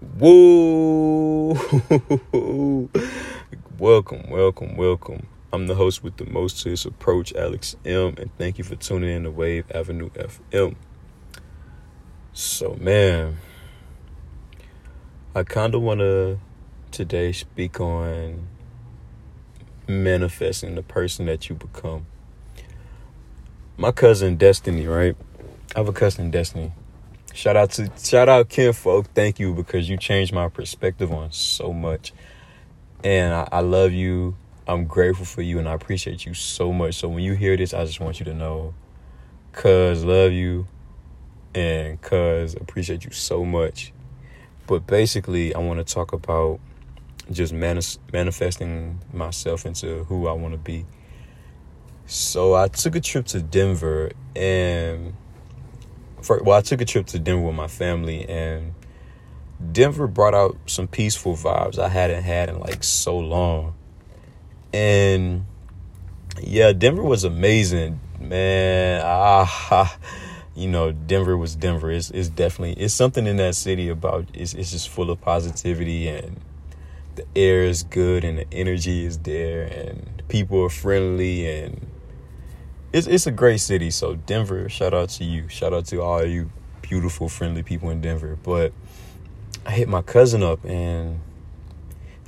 Woo! welcome, welcome, welcome. I'm the host with the most to this approach, Alex M, and thank you for tuning in to Wave Avenue FM. So, man, I kind of want to today speak on manifesting the person that you become. My cousin Destiny, right? I have a cousin Destiny. Shout out to shout out Ken folk. Thank you because you changed my perspective on so much. And I, I love you. I'm grateful for you and I appreciate you so much. So when you hear this, I just want you to know cuz love you and cuz appreciate you so much. But basically, I want to talk about just manis- manifesting myself into who I want to be. So I took a trip to Denver and for, well, I took a trip to Denver with my family, and Denver brought out some peaceful vibes I hadn't had in like so long. And yeah, Denver was amazing, man. Ah, you know, Denver was Denver. It's, it's definitely it's something in that city about it's it's just full of positivity and the air is good and the energy is there and people are friendly and it's it's a great city. So Denver, shout out to you. Shout out to all you beautiful, friendly people in Denver. But I hit my cousin up and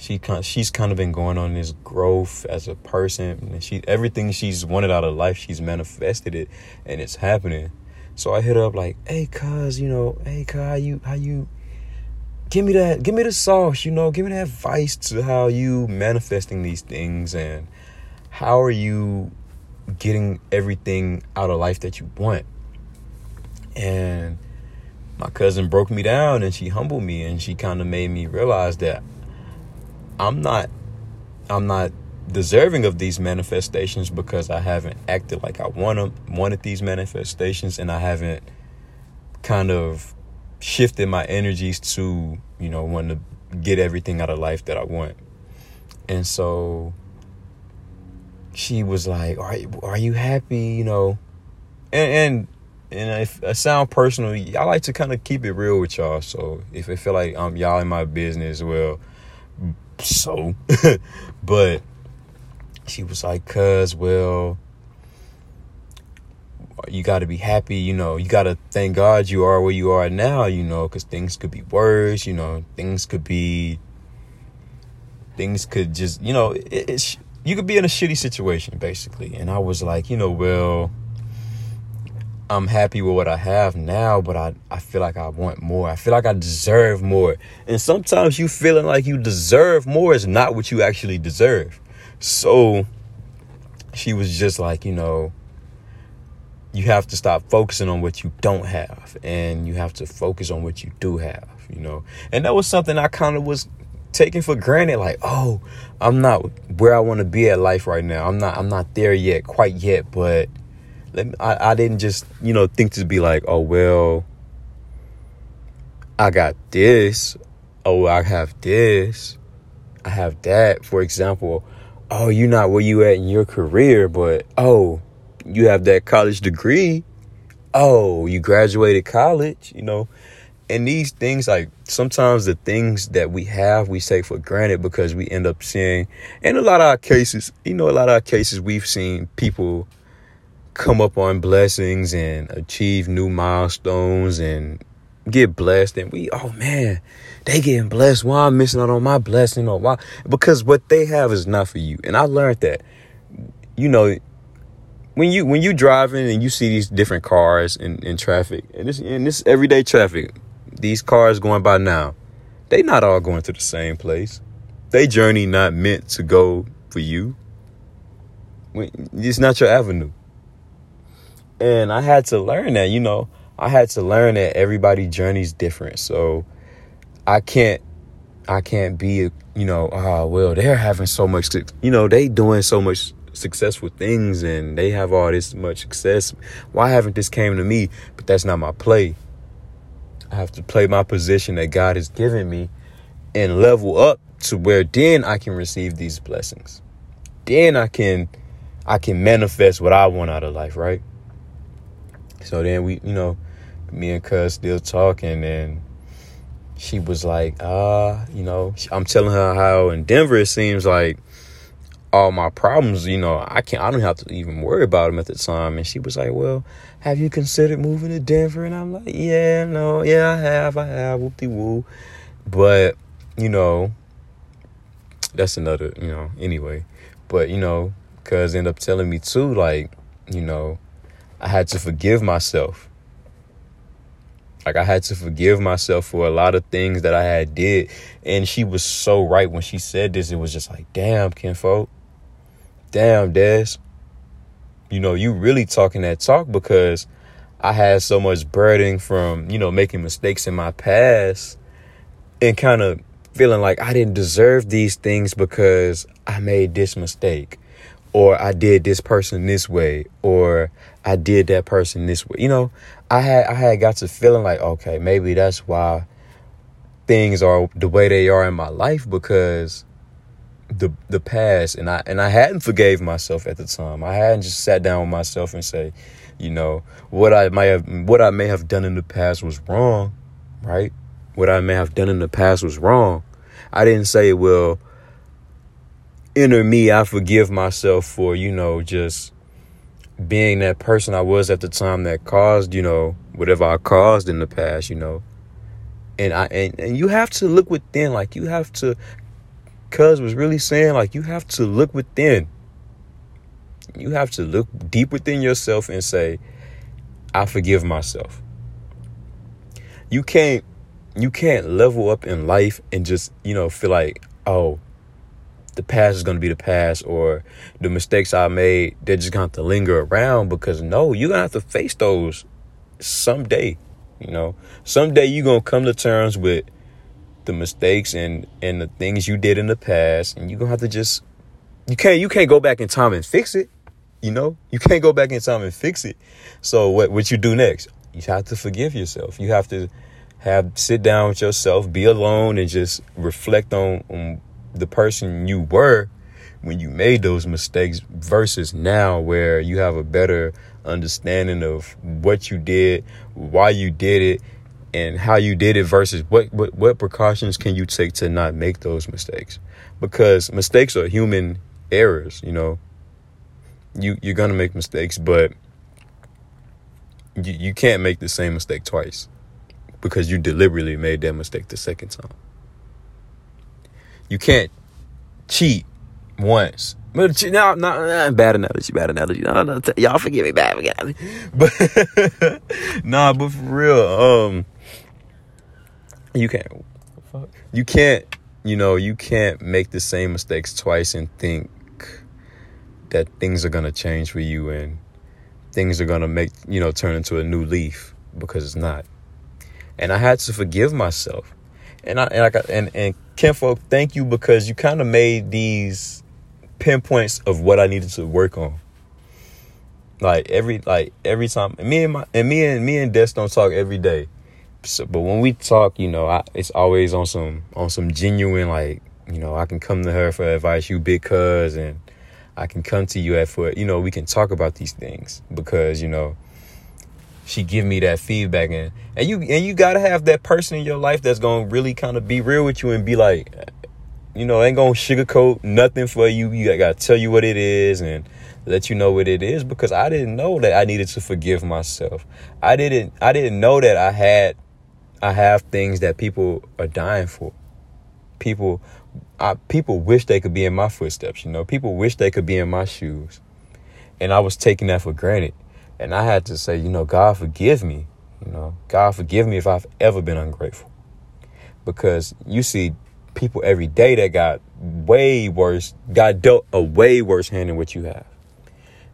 she kind she's kind of been going on this growth as a person and she everything she's wanted out of life she's manifested it and it's happening so i hit up like hey cuz you know hey cuz how you how you give me that give me the sauce you know give me that advice to how you manifesting these things and how are you getting everything out of life that you want. And my cousin broke me down and she humbled me and she kind of made me realize that I'm not I'm not deserving of these manifestations because I haven't acted like I want them, wanted these manifestations and I haven't kind of shifted my energies to, you know, want to get everything out of life that I want. And so she was like, "Are are you happy?" You know, and and and if I sound personal, I like to kind of keep it real with y'all. So if I feel like um y'all in my business, well, so, but she was like, "Cuz, well." You got to be happy, you know. You got to thank God you are where you are now, you know, because things could be worse, you know. Things could be, things could just, you know, it, it's you could be in a shitty situation basically. And i was like you know well i'm happy with what i have now but i, I feel like i want more. I feel like i deserve more. And sometimes you feeling like you deserve more is not what you actually deserve. So she was just like you know you have to stop focusing on what you don't have and you have to focus on what you do have you know. And that was something i kind of was taking for granted like oh i'm not where i want to be at life right now. I'm not i'm not there yet quite yet but let me, I, I didn't just you know think to be like oh well i got this. Oh i have this. I have that. For example oh you're not where you at in your career but oh you have that college degree. Oh you graduated college you know and these things like sometimes the things that we have we take for granted because we end up seeing in a lot of our cases you know a lot of our cases we've seen people come up on blessings and achieve new milestones and get blessed and we oh man they getting blessed. Why i'm missing out on my blessing or why? Because what they have is not for you. And i learned that you know when you when you driving and you see these different cars in, in traffic and this in this everyday traffic these cars going by now, they not all going to the same place. They journey not meant to go for you. It's not your avenue. And I had to learn that, you know, I had to learn that everybody journey's different. So I can't I can't be, you know, oh, well, they're having so much, you know, they doing so much successful things and they have all this much success. Why haven't this came to me? But that's not my play. I have to play my position that God has given me and level up to where then I can receive these blessings. Then I can I can manifest what I want out of life, right? So then we, you know, me and Cuz still talking and she was like, uh, you know, I'm telling her how in Denver it seems like all my problems, you know, I can't, I don't have to even worry about them at the time. And she was like, well, have you considered moving to Denver? And I'm like, yeah, no, yeah, I have, I have, whoop de woo. But, you know, that's another, you know, anyway. But, you know, cuz end up telling me too, like, you know, I had to forgive myself. Like I had to forgive myself for a lot of things that I had did. And she was so right when she said this. It was just like, damn, kinfolk damn, Des, you know, you really talking that talk because I had so much burden from, you know, making mistakes in my past and kind of feeling like I didn't deserve these things because I made this mistake or I did this person this way or I did that person this way. You know, I had I had got to feeling like, okay, maybe that's why things are the way they are in my life because the the past and I and I hadn't forgave myself at the time. I hadn't just sat down with myself and say, you know, what I might have what I may have done in the past was wrong, right? What I may have done in the past was wrong. I didn't say, well, inner me, I forgive myself for, you know, just being that person I was at the time that caused, you know, whatever I caused in the past, you know. And I and, and you have to look within, like you have to Cuz was really saying like you have to look within. You have to look deep within yourself and say, I forgive myself. You can't you can't level up in life and just, you know, feel like, oh, the past is going to be the past or the mistakes I made, they're just going to linger around because no, you're going to have to face those someday, you know. Someday you're going to come to terms with the mistakes and and the things you did in the past and you're gonna have to just you can't you can't go back in time and fix it you know? You can't go back in time and fix it. So what what you do next? You have to forgive yourself. You have to have sit down with yourself be alone and just reflect on, on the person you were when you made those mistakes versus now where you have a better understanding of what you did why you did it and how you did it versus what, what what precautions can you take to not make those mistakes because mistakes are human errors you know you you're gonna make mistakes but you, you can't make the same mistake twice because you deliberately made that mistake the second time you can't cheat once but no, no, no, bad analogy, bad analogy. No, no, y'all forgive me, bad analogy. But nah, but for real, um, you can't. You can't you know you can't make the same mistakes twice and think that things are going to change for you and things are going to make you know turn into a new leaf because it's not. And i had to forgive myself. And i and i got and and kinfolk thank you because you kind of made these pinpoints of what i needed to work on. Like every like every time and me and my and me and me and Des don't talk every day so, but when we talk, you know, I, it's always on some on some genuine like, you know, I can come to her for advice, you big cuz, and I can come to you at for, you know, we can talk about these things because you know, she give me that feedback and and you and you gotta have that person in your life that's gonna really kind of be real with you and be like, you know, ain't gonna sugarcoat nothing for you. You gotta tell you what it is and let you know what it is because I didn't know that I needed to forgive myself. I didn't I didn't know that I had I have things that people are dying for. People, I, people wish they could be in my footsteps. You know, people wish they could be in my shoes, and I was taking that for granted. And I had to say, you know, God forgive me. You know, God forgive me if I've ever been ungrateful, because you see people every day that got way worse, got dealt a way worse hand than what you have,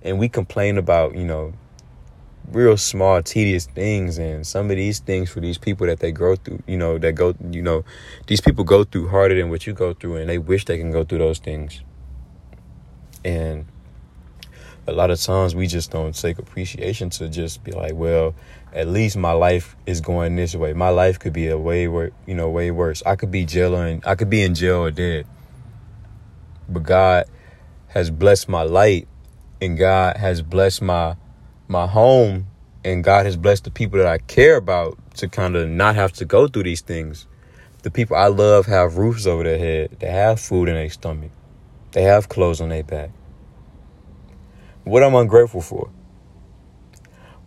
and we complain about, you know, real small tedious things and some of these things for these people that they grow through you know that go you know these people go through harder than what you go through and they wish they can go through those things. And a lot of times we just don't take appreciation to just be like well at least my life is going this way. My life could be a way wor- you know way worse. I could be jailing i could be in jail or dead. But god has blessed my light and god has blessed my my home and God has blessed the people that I care about to kind of not have to go through these things. the people I love have roofs over their head, they have food in their stomach, they have clothes on their back. What am I ungrateful for?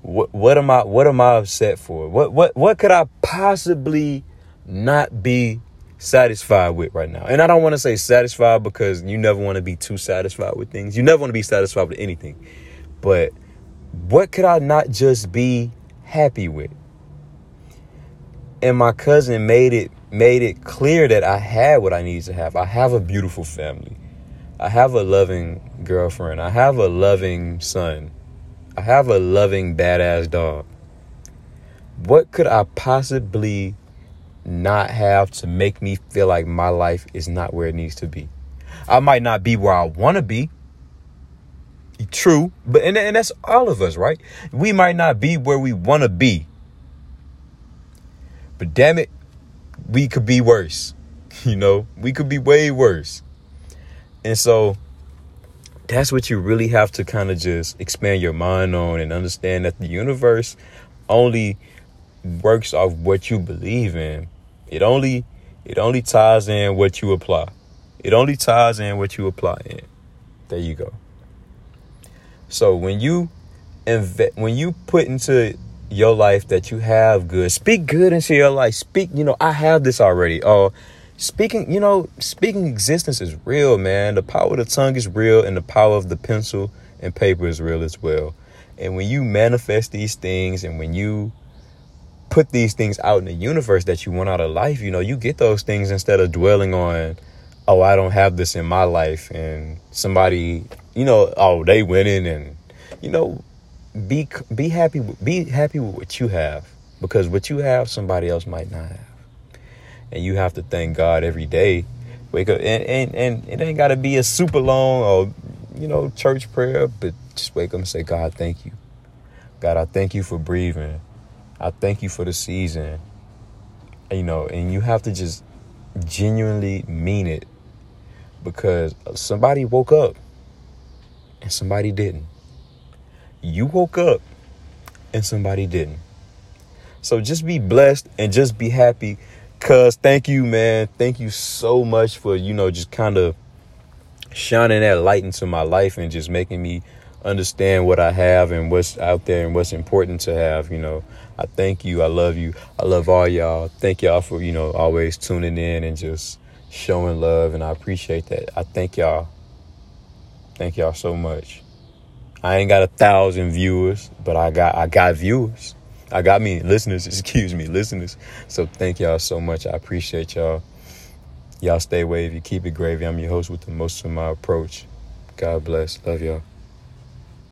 What what am I what am I upset for? What what what could I possibly not be satisfied with right now? And I don't want to say satisfied because you never want to be too satisfied with things. You never want to be satisfied with anything. But what could I not just be happy with? And my cousin made it made it clear that I had what I needed to have. I have a beautiful family. I have a loving girlfriend. I have a loving son. I have a loving badass dog. What could I possibly not have to make me feel like my life is not where it needs to be? I might not be where I want to be. True, but and, and that's all of us, right? We might not be where we want to be. But damn it, we could be worse. You know, we could be way worse. And so that's what you really have to kind of just expand your mind on and understand that the universe only works off what you believe in. It only it only ties in what you apply. It only ties in what you apply in. There you go. So when you invest when you put into your life that you have good. Speak good into your life. Speak, you know, I have this already. Oh, uh, speaking, you know, speaking existence is real, man. The power of the tongue is real, and the power of the pencil and paper is real as well. And when you manifest these things and when you put these things out in the universe that you want out of life, you know, you get those things instead of dwelling on, oh, I don't have this in my life. And somebody, you know, oh, they winning and, you know, be be happy be happy with what you have. Because what you have somebody else might not have. And you have to thank god every day. Wake up and and, and it ain't got to be a super long or you know church prayer but just wake up and say god thank you. God i thank you for breathing. I thank you for the season. You know and you have to just genuinely mean it because somebody woke up and somebody didn't you woke up and somebody didn't. So just be blessed and just be happy. Cuz thank you, man. Thank you so much for, you know, just kind of shining that light into my life and just making me understand what I have and what's out there and what's important to have, you know. I thank you. I love you. I love all y'all. Thank y'all for, you know, always tuning in and just showing love and I appreciate that. I thank y'all. Thank y'all so much. I ain't got a thousand viewers, but I got I got viewers. I got me listeners, excuse me, listeners. So thank y'all so much. I appreciate y'all. Y'all stay wavy, keep it gravy. I'm your host with the most of my approach. God bless. Love y'all.